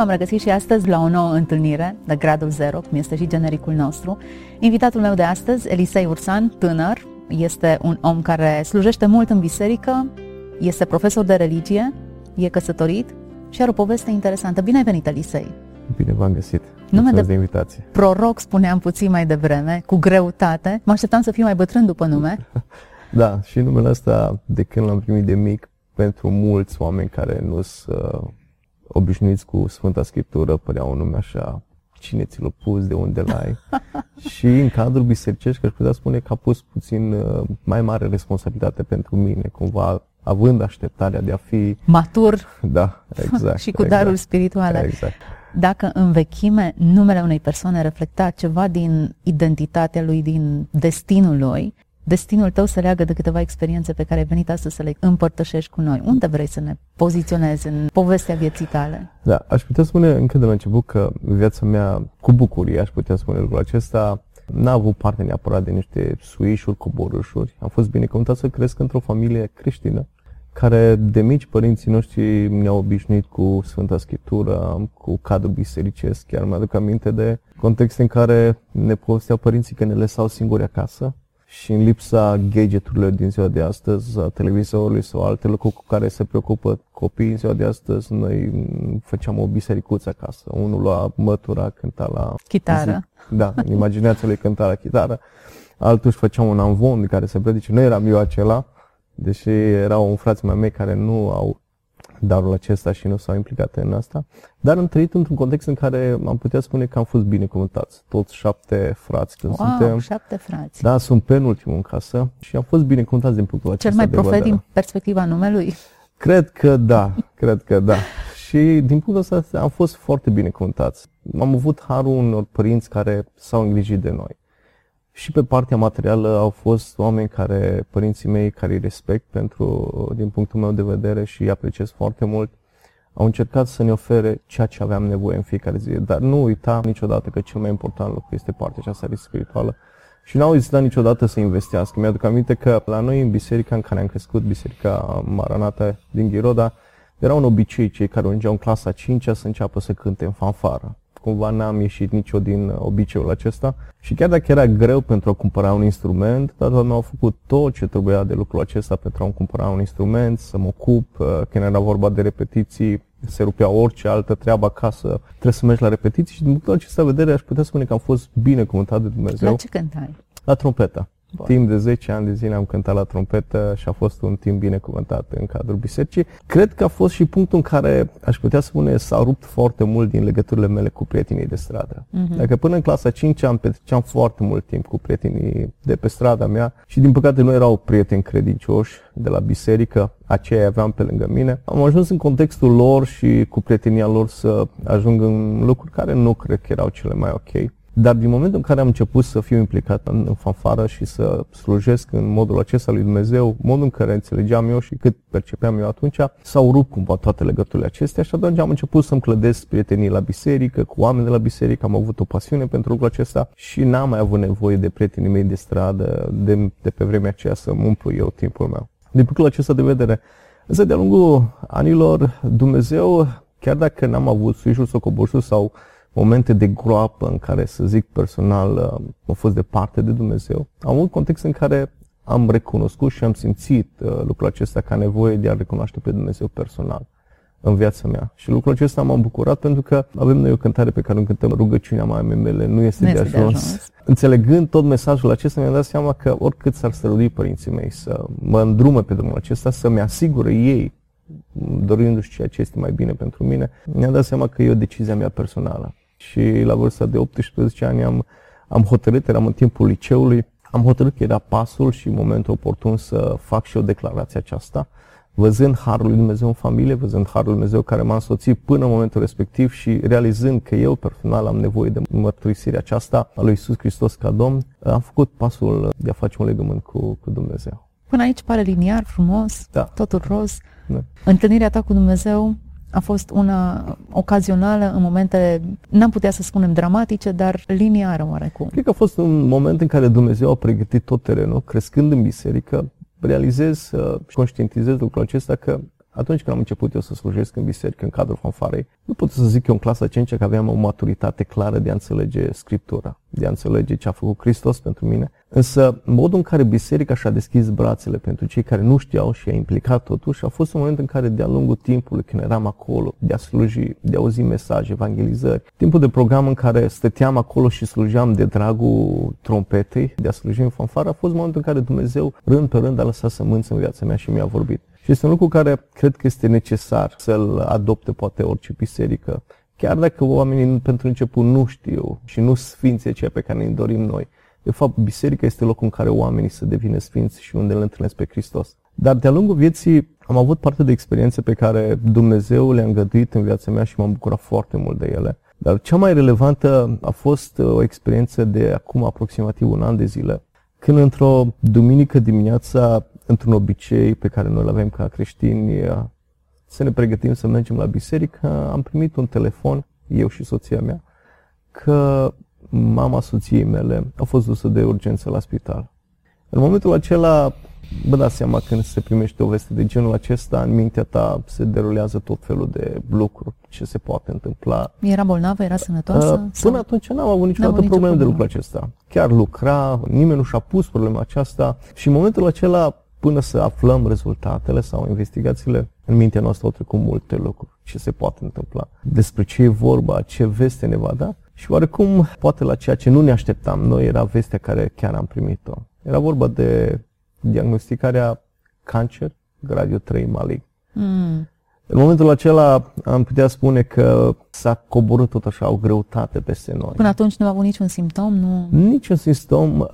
V-am regăsit și astăzi la o nouă întâlnire de Gradul Zero, cum este și genericul nostru. Invitatul meu de astăzi, Elisei Ursan, tânăr, este un om care slujește mult în biserică, este profesor de religie, e căsătorit și are o poveste interesantă. Bine ai venit, Elisei! Bine v-am găsit. Nume de, de invitație. Proroc, spuneam puțin mai devreme, cu greutate. Mă așteptam să fiu mai bătrân după nume. da, și numele ăsta, de când l-am primit de mic, pentru mulți oameni care nu sunt uh, obișnuiți cu Sfânta Scriptură, părea un nume așa, cine ți l-a pus, de unde l-ai. și în cadrul bisericești, aș putea spune că a pus puțin uh, mai mare responsabilitate pentru mine, cumva având așteptarea de a fi... Matur. Da, exact. și cu exact, darul spiritual. Exact. Dacă în vechime numele unei persoane reflecta ceva din identitatea lui, din destinul lui, destinul tău se leagă de câteva experiențe pe care ai venit astăzi să le împărtășești cu noi. Unde vrei să ne poziționezi în povestea vieții tale? Da, aș putea spune încă de la început că viața mea, cu bucurie, aș putea spune lucrul acesta, n-a avut parte neapărat de niște suișuri, coborâșuri. Am fost binecuvântat să cresc într-o familie creștină, care de mici părinții noștri ne-au obișnuit cu Sfânta Scriptură, cu cadrul bisericesc. Chiar mi-aduc aminte de contexte în care ne povesteau părinții că ne lăsau singuri acasă și în lipsa gadgeturilor din ziua de astăzi, a televizorului sau alte lucruri cu care se preocupă copiii în ziua de astăzi, noi făceam o bisericuță acasă. Unul la mătura, cânta la... Chitară. Zi, da, în imaginația lui cânta la chitară. Altul își făcea un anvon de care se predice. Nu eram eu acela, deși erau un frați mai mei care nu au darul acesta și nu s-au implicat în asta. Dar am trăit într-un context în care am putea spune că am fost binecuvântați. Toți șapte frați când wow, suntem. șapte frați. Da, sunt penultimul în casă și am fost binecuvântați din punctul acesta Cel mai profet vedere. din perspectiva numelui? Cred că da, cred că da. Și din punctul ăsta am fost foarte binecuvântați. Am avut harul unor părinți care s-au îngrijit de noi. Și pe partea materială au fost oameni care, părinții mei, care îi respect pentru, din punctul meu de vedere și îi apreciez foarte mult, au încercat să ne ofere ceea ce aveam nevoie în fiecare zi. Dar nu uita niciodată că cel mai important lucru este partea aceasta spirituală. Și n-au ezitat niciodată să investească. Mi-aduc aminte că la noi în biserica în care am crescut, biserica Maranata din Ghiroda, era un obicei cei care ajungeau în clasa 5 să înceapă să cânte în fanfară cumva n-am ieșit nicio din obiceiul acesta și chiar dacă era greu pentru a cumpăra un instrument, tatăl meu a făcut tot ce trebuia de lucrul acesta pentru a cumpăra un instrument, să mă ocup, uh, când era vorba de repetiții, se rupea orice altă treabă acasă, trebuie să mergi la repetiții și din punctul acesta vedere aș putea spune că am fost binecuvântat de Dumnezeu. La ce cântai? La trompeta. Bun. Timp de 10 ani de zile am cântat la trompetă și a fost un timp binecuvântat în cadrul bisericii. Cred că a fost și punctul în care, aș putea spune, s-a rupt foarte mult din legăturile mele cu prietenii de stradă. Uh-huh. Dacă până în clasa 5 am petreceam foarte mult timp cu prietenii de pe strada mea și din păcate nu erau prieteni credincioși de la biserică, aceia aveam pe lângă mine. Am ajuns în contextul lor și cu prietenia lor să ajung în lucruri care nu cred că erau cele mai ok. Dar din momentul în care am început să fiu implicat în, în fanfară și să slujesc în modul acesta lui Dumnezeu, modul în care înțelegeam eu și cât percepeam eu atunci, s-au rupt cumva toate legăturile acestea și atunci am început să-mi clădesc prietenii la biserică, cu oameni de la biserică, am avut o pasiune pentru lucrul acesta și n-am mai avut nevoie de prietenii mei de stradă, de, de pe vremea aceea să mă umplu eu timpul meu. Din punctul acesta de vedere, însă de-a lungul anilor, Dumnezeu, chiar dacă n-am avut suișul sau coborșul sau momente de groapă în care, să zic personal, uh, am fost departe de Dumnezeu. Am avut context în care am recunoscut și am simțit uh, lucrul acesta ca nevoie de a recunoaște pe Dumnezeu personal în viața mea. Și lucrul acesta m-am bucurat pentru că avem noi o cântare pe care o cântăm, rugăciunea mamei mele nu este, nu de, este ajuns. de ajuns. Înțelegând tot mesajul acesta, mi-am dat seama că oricât s-ar strădui părinții mei să mă îndrumă pe drumul acesta, să-mi asigure ei, dorindu-și ceea ce este mai bine pentru mine, mi-am dat seama că e o decizia mea personală și la vârsta de 18 ani am, am hotărât, eram în timpul liceului, am hotărât că era pasul și momentul oportun să fac și o declarație aceasta, văzând Harul lui Dumnezeu în familie, văzând Harul lui Dumnezeu care m-a însoțit până în momentul respectiv și realizând că eu personal am nevoie de mărturisirea aceasta a lui Isus Hristos ca Domn, am făcut pasul de a face un legământ cu, cu Dumnezeu. Până aici pare liniar, frumos, Da. totul roz. Da. Întâlnirea ta cu Dumnezeu a fost una ocazională în momente, n-am putea să spunem dramatice, dar liniară oarecum. Cred că a fost un moment în care Dumnezeu a pregătit tot terenul, crescând în biserică, realizez uh, și conștientizez lucrul acesta că atunci când am început eu să slujesc în biserică, în cadrul fanfarei, nu pot să zic eu în clasa 5 că aveam o maturitate clară de a înțelege Scriptura, de a înțelege ce a făcut Hristos pentru mine. Însă, modul în care biserica și-a deschis brațele pentru cei care nu știau și a implicat totuși, a fost un moment în care de-a lungul timpului, când eram acolo, de a sluji, de a auzi mesaje, evangelizări, timpul de program în care stăteam acolo și slujeam de dragul trompetei, de a sluji în fanfară, a fost momentul în care Dumnezeu, rând pe rând, a lăsat sămânță în viața mea și mi-a vorbit. Și este un lucru care cred că este necesar să-l adopte poate orice biserică. Chiar dacă oamenii pentru început nu știu și nu sfințe ceea pe care ne dorim noi. De fapt, biserica este locul în care oamenii să devină sfinți și unde îl întâlnesc pe Hristos. Dar de-a lungul vieții am avut parte de experiențe pe care Dumnezeu le-a îngăduit în viața mea și m-am bucurat foarte mult de ele. Dar cea mai relevantă a fost o experiență de acum aproximativ un an de zile, când într-o duminică dimineața, într-un obicei pe care noi îl avem ca creștini, să ne pregătim să mergem la biserică, am primit un telefon, eu și soția mea, că mama soției mele a fost dusă de urgență la spital. În momentul acela, vă dați seama când se primește o veste de genul acesta, în mintea ta se derulează tot felul de lucruri, ce se poate întâmpla. Era bolnavă, era sănătoasă? Uh, Până atunci n-am avut niciodată nicio probleme de problemă. lucrul acesta. Chiar lucra, nimeni nu și-a pus problema aceasta și în momentul acela, până să aflăm rezultatele sau investigațiile, în mintea noastră au trecut multe lucruri. Ce se poate întâmpla? Despre ce e vorba? Ce veste ne va da? Și oarecum, poate la ceea ce nu ne așteptam noi, era vestea care chiar am primit-o. Era vorba de diagnosticarea cancer, gradiu 3 malign. Mm. În momentul acela am putea spune că s-a coborât tot așa o greutate peste noi. Până atunci nu a avut niciun simptom? Nu... Niciun simptom,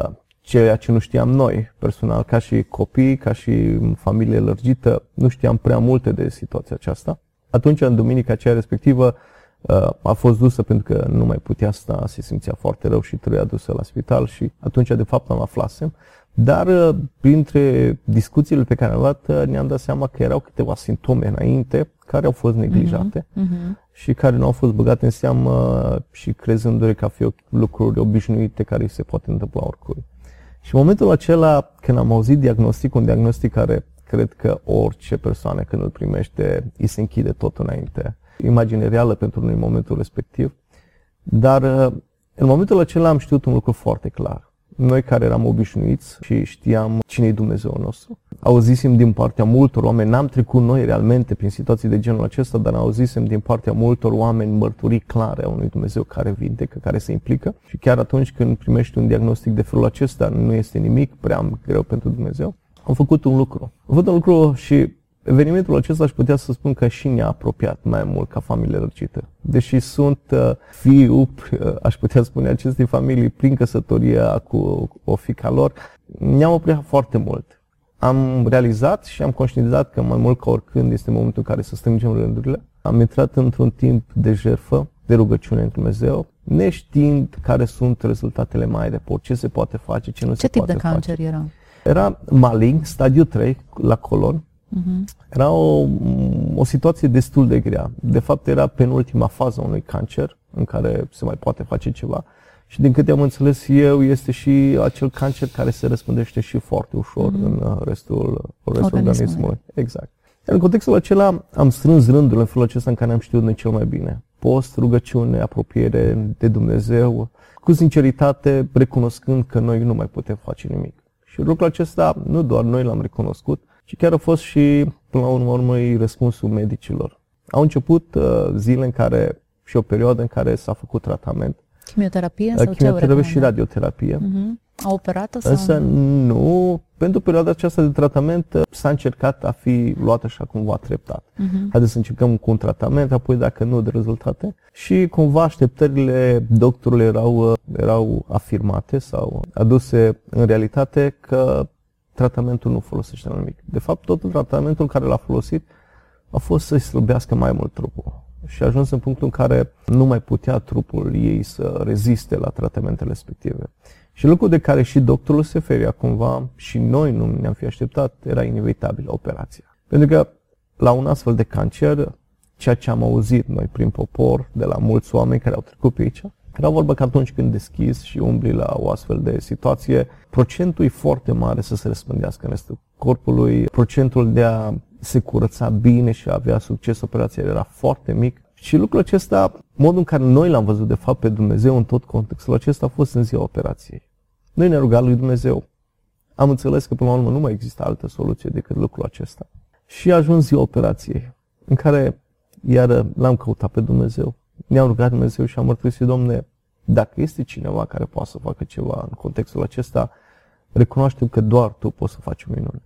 ceea ce nu știam noi personal, ca și copii, ca și familie lărgită, nu știam prea multe de situația aceasta. Atunci, în duminica aceea respectivă, a fost dusă pentru că nu mai putea sta, se simțea foarte rău și trebuia dusă la spital și atunci, de fapt, am aflasem. Dar printre discuțiile pe care am luat, ne-am dat seama că erau câteva simptome înainte care au fost neglijate Mm-hmm. și care nu au fost băgate în seamă și crezându-le ca fi lucruri obișnuite care îi se poate întâmpla oricui. Și în momentul acela, când am auzit diagnostic, un diagnostic care cred că orice persoană când îl primește, îi se închide tot înainte. Imagine reală pentru noi în momentul respectiv. Dar în momentul acela am știut un lucru foarte clar. Noi care eram obișnuiți și știam cine e Dumnezeu nostru, auzisem din partea multor oameni, n-am trecut noi realmente prin situații de genul acesta, dar auzisem din partea multor oameni mărturii clare a unui Dumnezeu care vindecă, care se implică și chiar atunci când primești un diagnostic de felul acesta, nu este nimic prea greu pentru Dumnezeu. Am făcut un lucru. Am făcut un lucru și evenimentul acesta aș putea să spun că și ne-a apropiat mai mult ca familie lărgită. Deși sunt uh, fiu, uh, aș putea spune, acestei familii prin căsătoria cu o fica lor, ne-am apropiat foarte mult. Am realizat și am conștientizat că mai mult ca oricând este momentul în care să strângem rândurile. Am intrat într-un timp de jertfă, de rugăciune în Dumnezeu, neștiind care sunt rezultatele mai report, ce se poate face, ce nu Ce se tip poate de cancer face. era? Era malign, stadiu 3, la colon. Mm-hmm. Era o, o situație destul de grea. De fapt, era penultima fază a unui cancer în care se mai poate face ceva. Și din câte am înțeles eu, este și acel cancer care se răspândește și foarte ușor mm-hmm. în uh, restul, în restul Organismului. organismului. Exact. Iar în contextul acela am strâns rândurile în felul acesta în care am știut noi cel mai bine. Post, rugăciune, apropiere de Dumnezeu, cu sinceritate, recunoscând că noi nu mai putem face nimic. Și lucrul acesta nu doar noi l-am recunoscut, ci chiar a fost și, până la urmă, urmă răspunsul medicilor. Au început uh, zile în care și o perioadă în care s-a făcut tratament, Chimioterapie uh, sau ce au chimioterapie și recomandat? radioterapie. Mhm. A operat-o sau? Însă nu, pentru perioada aceasta de tratament uh, s-a încercat a fi luat așa cumva treptat. Mhm. Haideți să încercăm cu un tratament, apoi dacă nu de rezultate. Și cumva așteptările doctorului erau, uh, erau afirmate sau aduse în realitate că tratamentul nu folosește la nimic. De fapt, tot tratamentul care l-a folosit a fost să-i slăbească mai mult trupul. Și a ajuns în punctul în care nu mai putea trupul ei să reziste la tratamentele respective. Și lucrul de care și doctorul se feria cumva și noi nu ne-am fi așteptat era inevitabil operația. Pentru că la un astfel de cancer, ceea ce am auzit noi prin popor de la mulți oameni care au trecut pe aici, era vorba că atunci când deschizi și umbli la o astfel de situație, procentul e foarte mare să se răspândească în restul corpului, procentul de a se curăța bine și a avea succes operația era foarte mic. Și lucrul acesta, modul în care noi l-am văzut de fapt pe Dumnezeu în tot contextul acesta a fost în ziua operației. Noi ne-am rugat lui Dumnezeu. Am înțeles că până la urmă nu mai există altă soluție decât lucrul acesta. Și a ajuns ziua operației, în care iar l-am căutat pe Dumnezeu. Ne-am rugat Dumnezeu și am mărturisit, Domne, dacă este cineva care poate să facă ceva în contextul acesta, recunoaștem că doar Tu poți să faci o minune.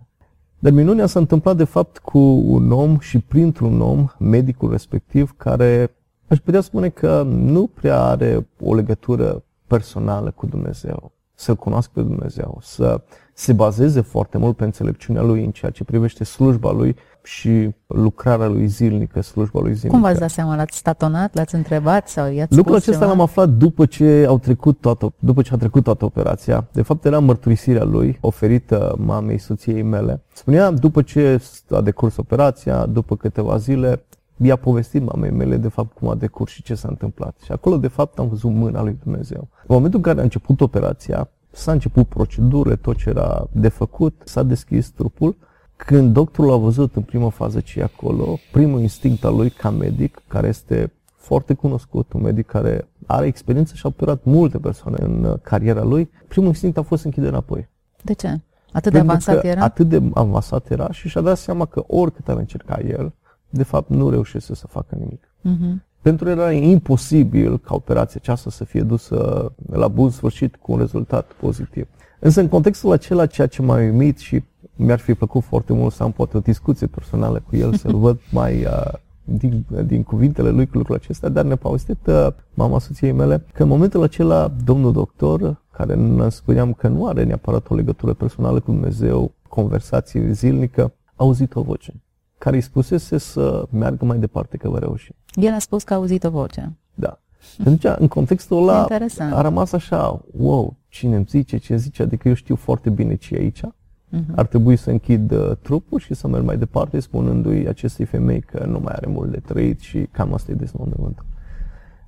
Dar minunea s-a întâmplat de fapt cu un om și printr-un om, medicul respectiv, care aș putea spune că nu prea are o legătură personală cu Dumnezeu, să-L cunoască pe Dumnezeu, să se bazeze foarte mult pe înțelepciunea Lui în ceea ce privește slujba Lui și lucrarea Lui zilnică, slujba Lui zilnică. Cum v-ați dat seama? L-ați statonat? L-ați întrebat? Sau i-ați Lucrul spus acesta ceva? l-am aflat după ce, au trecut toată, după ce a trecut toată operația. De fapt, era mărturisirea lui oferită mamei soției mele. Spunea, după ce a decurs operația, după câteva zile, i-a povestit mamei mele de fapt cum a decurs și ce s-a întâmplat. Și acolo de fapt am văzut mâna lui Dumnezeu. În momentul în care a început operația, s-a început procedurile, tot ce era de făcut, s-a deschis trupul. Când doctorul a văzut în primă fază ce e acolo, primul instinct al lui ca medic, care este foarte cunoscut, un medic care are experiență și a operat multe persoane în uh, cariera lui, primul instinct a fost să închide înapoi. De ce? Atât de Pentru avansat că era? Atât de avansat era și și-a dat seama că oricât ar încerca el, de fapt nu reușește să facă nimic. Mhm. Pentru el era imposibil ca operația aceasta să fie dusă la bun sfârșit cu un rezultat pozitiv. Însă în contextul acela, ceea ce m-a uimit și mi-ar fi plăcut foarte mult să am poate o discuție personală cu el, să-l văd mai uh, din, din cuvintele lui cu lucrul acesta, dar ne-a povestit uh, mama soției mele că în momentul acela domnul doctor, care ne spuneam că nu are neapărat o legătură personală cu Dumnezeu, conversație zilnică, a auzit o voce care îi spusese să meargă mai departe că va reuși. El a spus că a auzit o voce. Da. Și atunci, în contextul ăla, Interesant. a rămas așa, wow, cine îmi zice, ce zice, adică eu știu foarte bine ce e aici. Mhm. Ar trebui să închid uh, trupul și să merg mai departe, spunându-i acestei femei că nu mai are mult de trăit și cam asta e deznodământul.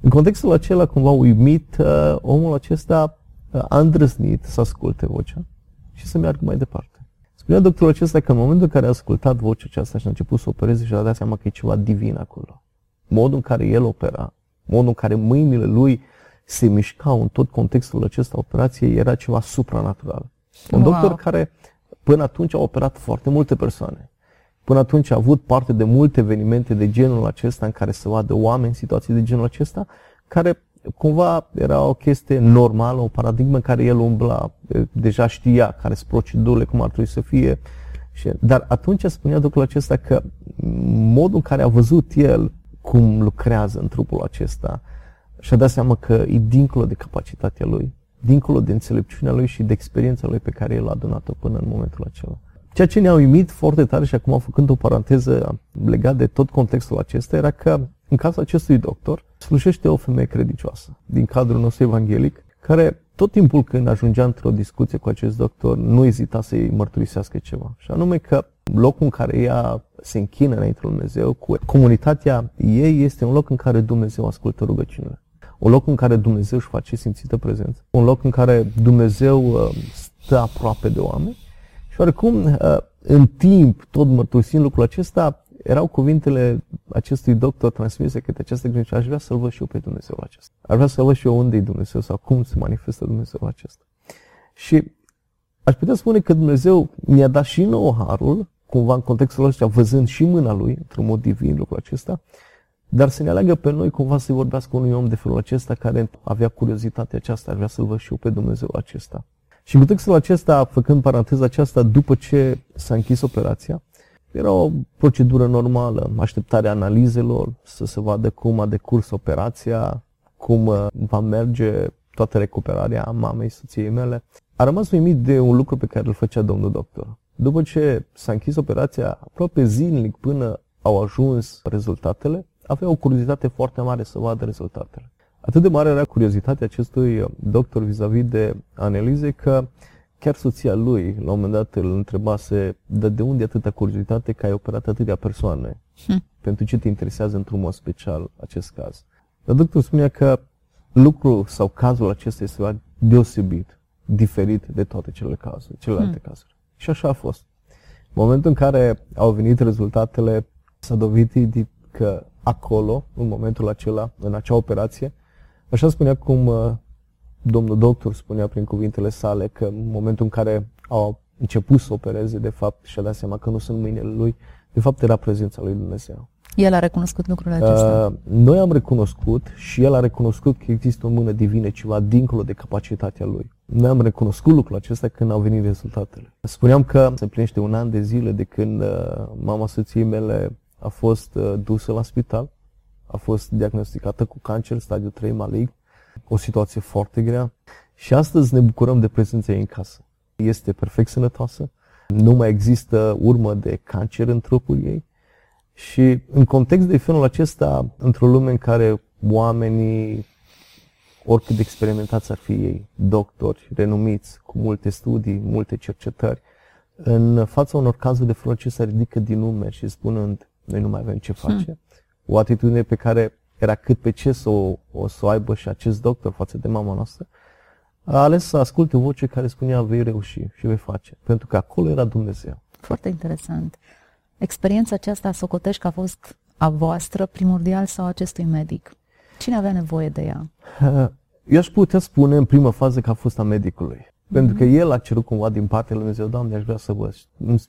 În contextul acela, cumva uimit, uh, omul acesta uh, a îndrăznit să asculte vocea și să meargă mai departe. Spunea doctorul acesta că în momentul în care a ascultat vocea aceasta și a început să opereze și a dat seama că e ceva divin acolo. Modul în care el opera, modul în care mâinile lui se mișcau în tot contextul acesta operației era ceva supranatural. Un Wow. doctor care până atunci a operat foarte multe persoane. Până atunci a avut parte de multe evenimente de genul acesta în care să vadă oameni în situații de genul acesta, care cumva era o chestie normală, o paradigmă în care el umbla, e, deja știa care sunt procedurile, cum ar trebui să fie. Și, dar atunci spunea doctorul acesta că modul în care a văzut el cum lucrează în trupul acesta și-a dat seama că e dincolo de capacitatea lui, dincolo de înțelepciunea lui și de experiența lui pe care el a adunat-o până în momentul acela. Ceea ce ne-a uimit foarte tare și acum făcând o paranteză legat de tot contextul acesta era că în cazul acestui doctor slujește o femeie credicioasă din cadrul nostru evanghelic care tot timpul când ajungea într-o discuție cu acest doctor nu ezita să-i mărturisească ceva. Și anume că locul în care ea se închină înainte lui Dumnezeu, cu comunitatea ei este un loc în care Dumnezeu ascultă rugăciunile. Un loc în care Dumnezeu își face simțită prezență. Un loc în care Dumnezeu uh, stă aproape de oameni. Și oarecum, uh, în timp, tot mărturisind lucrul acesta, erau cuvintele acestui doctor transmise către această gândire. Aș vrea să-L văd și eu pe Dumnezeu acesta. Aș vrea să-L văd și eu unde e Dumnezeu sau cum se manifestă Dumnezeu acesta. Și aș putea spune că Dumnezeu ne-a dat și nouă harul, cumva în contextul ăsta, văzând și mâna Lui, într-un mod divin lucrul acesta, dar să ne aleagă pe noi cumva să-i vorbească unui om de felul acesta care avea curiozitatea aceasta, aș vrea să-L văd și eu pe Dumnezeu acesta. Și în contextul acesta, făcând paranteza aceasta, după ce s-a închis operația, era o procedură normală, așteptarea analizelor, să se vadă cum a decurs operația, cum uh, va merge toată recuperarea mamei soției mele. a rămas uimit de un lucru pe care îl făcea domnul doctor. După ce s-a închis operația aproape zilnic până au ajuns rezultatele, avea o curiozitate foarte mare să vadă rezultatele. Atât de mare era curiozitatea acestui doctor vis-a-vis de analize că chiar soția lui, la un moment dat, îl întrebase de, de unde atâta curiozitate că ai operat atâtea persoane? Hm. Pentru ce te interesează într-un mod special acest caz? Dar doctorul spunea că lucrul sau cazul acesta este deosebit, diferit de toate cele cazuri, celelalte hm. cazuri. Și așa a fost. În momentul în care au venit rezultatele, s-a dovedit că acolo, în momentul acela, în acea operație, așa spunea cum uh, domnul doctor spunea prin cuvintele sale că în momentul în care au început să opereze, de fapt, și-a dat seama că nu sunt mâinile lui, de fapt era prezența lui Dumnezeu. El a recunoscut lucrurile acestea. Uh, noi am recunoscut și el a recunoscut că există o mână divină, ceva dincolo de capacitatea lui. Noi am recunoscut lucrul acesta când au venit rezultatele. Spuneam că se plinește un an de zile de când uh, mama soției mele a fost uh, dusă la spital, a fost diagnosticată cu cancer, stadiu 3 malign, o situație foarte grea și astăzi ne bucurăm de prezența ei în casă. Este perfect sănătoasă, nu mai există urmă de cancer în trupul ei și în context de felul acesta, într-o lume în care oamenii, oricât de experimentați ar fi ei, doctori, renumiți, cu multe studii, multe cercetări, în fața unor cazuri de felul acesta ridică din nume și spunând, noi nu mai avem ce face. Hmm. O atitudine pe care era cât pe ce să o, o să o aibă și acest doctor față de mama noastră, a ales să asculte o voce care spunea vei reuși și vei face, pentru că acolo era Dumnezeu. Foarte interesant. Experiența aceasta socotești că a fost a voastră primordial sau acestui medic? Cine avea nevoie de ea? Eu aș putea spune în prima fază că a fost a medicului. Mm-hmm. Pentru că el a cerut cumva din partea lui Dumnezeu, Doamne, aș vrea să văd.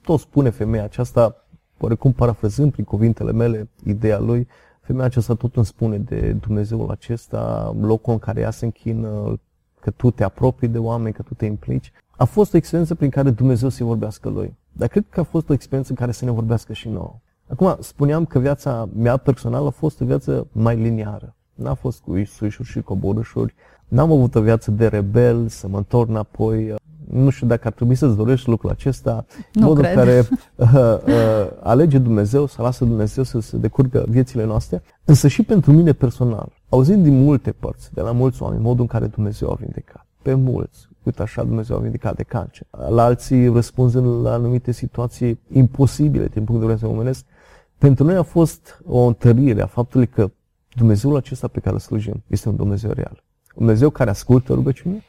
Tot spune femeia aceasta, oarecum parafrazând prin cuvintele mele, ideea lui, femeia aceasta tot îmi spune de Dumnezeul acesta, locul în care ea se închină, că tu te apropii de oameni, că tu te implici. A fost o experiență prin care Dumnezeu să-i vorbească lui. Dar cred că a fost o experiență în care să ne vorbească și nouă. Acum, spuneam că viața mea personală a fost o viață mai liniară. N-a fost cu suișuri și coborâșuri. N-am avut o viață de rebel, să mă întorc înapoi nu știu dacă ar trebui să-ți dorești lucrul acesta, nu modul cred. în care uh, uh, alege Dumnezeu, să lasă Dumnezeu să se decurgă viețile noastre, însă și pentru mine personal, auzind din multe părți, de la mulți oameni, modul în care Dumnezeu a vindecat, pe mulți, uite așa Dumnezeu a vindecat de cancer, la alții răspunzând la anumite situații imposibile din punct de vedere omenesc, pentru noi a fost o întărire a faptului că Dumnezeul acesta pe care îl slujim este un Dumnezeu real. Un Dumnezeu care ascultă rugăciunea,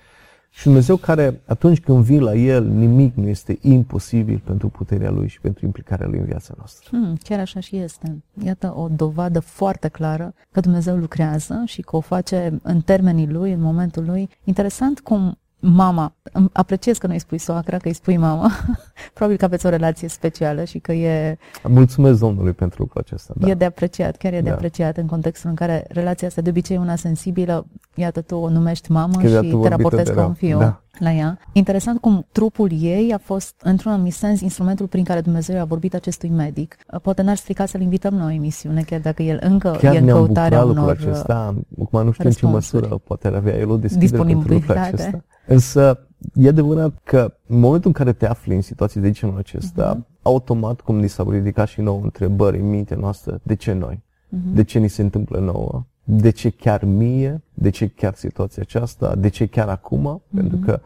și Dumnezeu care, atunci când vin la El, nimic nu este imposibil pentru puterea Lui și pentru implicarea Lui în viața noastră. Hmm, chiar așa și este. Iată o dovadă foarte clară că Dumnezeu lucrează și că o face în termenii Lui, în momentul Lui. Interesant cum mama, apreciez că nu îi spui soacra, că îi spui mama, probabil că aveți o relație specială și că e... Mulțumesc Domnului pentru lucrul acesta. Da. E de apreciat, chiar e de da. apreciat în contextul în care relația asta de obicei e una sensibilă, iată tu o numești mamă că și te raportezi ca un fiu da. la ea. Interesant cum trupul ei a fost, într-un anumit sens, instrumentul prin care Dumnezeu a vorbit acestui medic. Poate n-ar strica să-l invităm la o emisiune, chiar dacă el încă chiar e în căutarea unor acesta. Acum nu știu în ce măsură poate avea el o deschidere pentru lucrul acesta. Însă, e adevărat că în momentul în care te afli în situații de genul acesta, uh-huh. automat, cum ni s-au ridicat și nouă întrebări în mintea noastră, de ce noi? Uh-huh. De ce ni se întâmplă nouă? De ce chiar mie? De ce chiar situația aceasta? De ce chiar acum? Uh-huh. Pentru că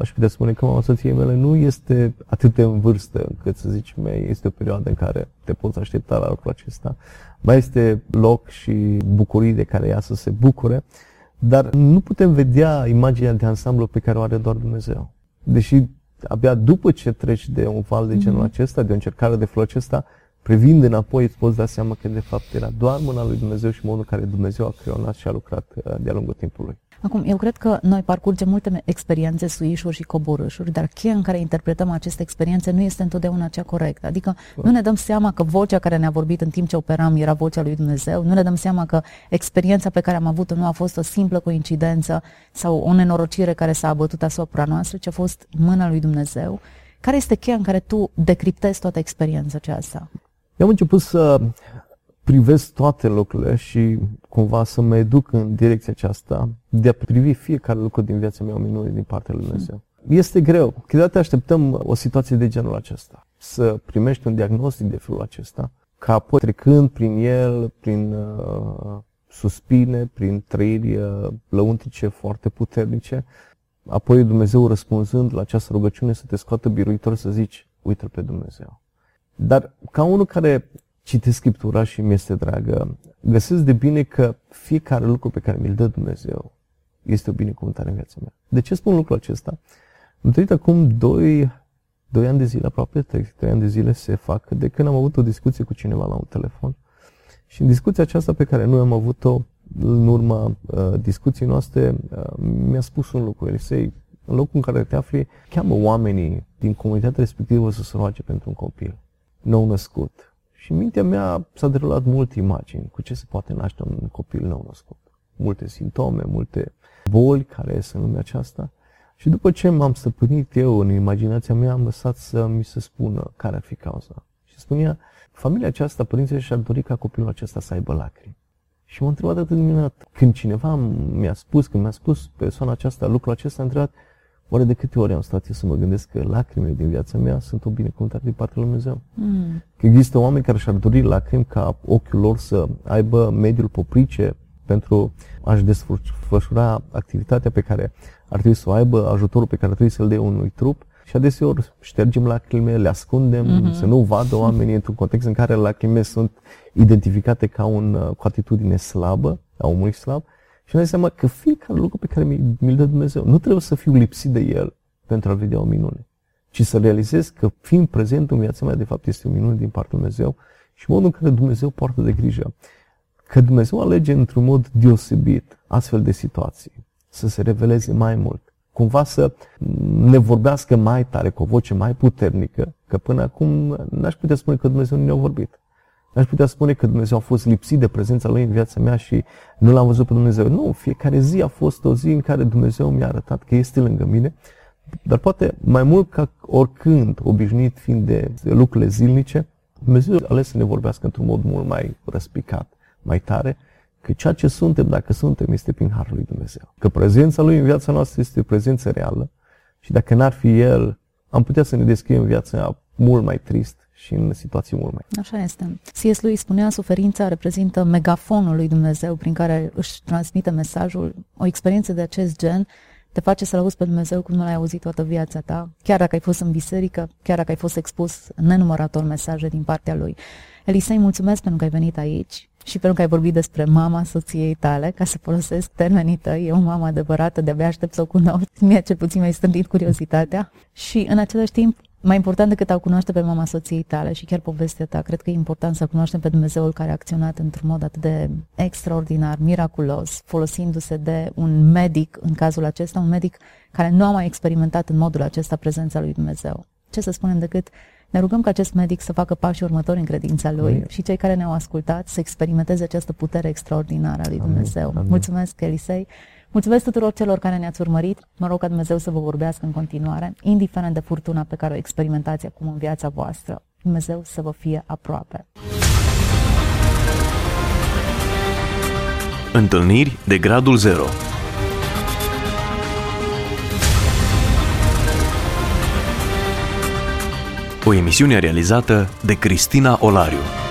aș putea spune că mama soției mele nu este atât de în vârstă încât să zici, mei, este o perioadă în care te poți aștepta la lucrul acesta. Mai este loc și bucurii de care ea să se bucure. Dar nu putem vedea imaginea de ansamblu pe care o are doar Dumnezeu. Deși abia după ce treci de un val de genul mm-hmm. acesta, de o încercare de felul acesta, privind înapoi îți poți da seama că de fapt era doar mâna lui Dumnezeu și modul în care Dumnezeu a creionat și a lucrat uh, de-a lungul timpului. Acum, eu cred că noi parcurgem multe experiențe, suișuri și coborâșuri, dar cheia în care interpretăm aceste experiențe nu este întotdeauna cea corectă. Adică nu ne dăm seama că vocea care ne-a vorbit în timp ce operam era vocea lui Dumnezeu, nu ne dăm seama că experiența pe care am avut-o nu a fost o simplă coincidență sau o nenorocire care s-a abătut asupra noastră, ci a fost mâna lui Dumnezeu. Care este cheia în care tu decriptezi toată experiența aceasta? Eu am început să privesc toate lucrurile și cumva să mă educ în direcția aceasta de a privi fiecare lucru din viața mea o minune din partea lui Dumnezeu. este greu. Câteodată așteptăm o situație de genul acesta. Să primești un diagnostic de felul acesta, ca apoi trecând prin el, prin uh, suspine, prin trăiri uh, lăuntrice foarte puternice, apoi Dumnezeu răspunzând la această rugăciune să te scoată biruitor să zici, uite pe Dumnezeu. Dar ca unul care citesc Scriptura și mi este dragă, găsesc de bine că fiecare lucru pe care mi-l dă Dumnezeu este o binecuvântare în viața mea. De ce spun lucrul acesta? Am trăit acum 2, 2 ani de zile, aproape 3, 3 ani de zile se fac, de când am avut o discuție cu cineva la un telefon. Și în discuția aceasta pe care noi am avut-o, în urma uh, discuției noastre, uh, mi-a spus un lucru, Elisei, în locul în care te afli, cheamă oamenii din comunitatea respectivă să se roage pentru un copil nou născut. Și în mintea mea s-a derulat multe imagini cu ce se poate naște un copil nou născut. Multe simptome, multe boli care sunt în lumea aceasta. Și după ce m-am stăpânit eu în imaginația mea, am lăsat să mi se spună care ar fi cauza. Și spunea, familia aceasta, părinții și-ar dori ca copilul acesta să aibă lacrimi. Și m-a întrebat atât de minunat. Când cineva mi-a spus, când mi-a spus persoana aceasta lucrul acesta, a întrebat, oare de câte ori am stat eu să mă gândesc că lacrimile din viața mea sunt o binecuvântare din partea lui Dumnezeu? Mm. Că există oameni care și-ar dori lacrimi ca ochiul lor să aibă mediul poprice pentru a-și desfășura activitatea pe care ar trebui să o aibă, ajutorul pe care ar trebui să-l dea unui trup. Și adeseori ștergem lacrimile, le ascundem, mm-hmm. să nu vadă oamenii într-un context în care lacrimile sunt identificate ca un, cu atitudine slabă, a omului slab. Și ne dai seama că fiecare lucru pe care mi-l dă Dumnezeu, nu trebuie să fiu lipsit de el pentru a vedea o minune, ci să realizez că fiind prezent în viața mea, de fapt, este o minune din partea Dumnezeu și modul în care Dumnezeu poartă de grijă. Că Dumnezeu alege într-un mod deosebit astfel de situații, să se reveleze mai mult, cumva să ne vorbească mai tare, cu o voce mai puternică, că până acum n-aș putea spune că Dumnezeu nu ne-a vorbit. N-aș putea spune că Dumnezeu a fost lipsit de prezența Lui în viața mea și nu l-am văzut pe Dumnezeu. Nu, fiecare zi a fost o zi în care Dumnezeu mi-a arătat că este lângă mine, dar poate mai mult ca oricând, obișnuit fiind de lucrurile zilnice, Dumnezeu a ales să ne vorbească într-un mod mult mai răspicat, mai tare, că ceea ce suntem, dacă suntem, este prin Harul lui Dumnezeu. Că prezența Lui în viața noastră este o prezență reală și dacă n-ar fi El, am putea să ne descriem viața mult mai trist și în situații mult mai. Așa este. C.S. lui spunea, suferința reprezintă megafonul lui Dumnezeu prin care își transmite mesajul. O experiență de acest gen te face să-L auzi pe Dumnezeu cum nu l-ai auzit toată viața ta, chiar dacă ai fost în biserică, chiar dacă ai fost expus în nenumărator mesaje din partea Lui. Elisei, mulțumesc pentru că ai venit aici și pentru că ai vorbit despre mama soției tale, ca să folosesc termenii tăi, e o mamă adevărată, de-abia aștept să o cunosc, mie cel puțin mi-ai strânit curiozitatea și în același timp mai important decât a cunoaște pe mama soției tale și chiar povestea ta, cred că e important să cunoaștem pe Dumnezeul care a acționat într-un mod atât de extraordinar, miraculos, folosindu-se de un medic, în cazul acesta, un medic care nu a mai experimentat în modul acesta prezența lui Dumnezeu. Ce să spunem decât ne rugăm ca acest medic să facă pașii următori în credința lui Amin. și cei care ne-au ascultat să experimenteze această putere extraordinară a lui Dumnezeu. Amin. Mulțumesc, Elisei. Mulțumesc tuturor celor care ne-ați urmărit. Mă rog ca Dumnezeu să vă vorbească în continuare, indiferent de furtuna pe care o experimentați acum în viața voastră. Dumnezeu să vă fie aproape. Întâlniri de gradul 0 O emisiune realizată de Cristina Olariu.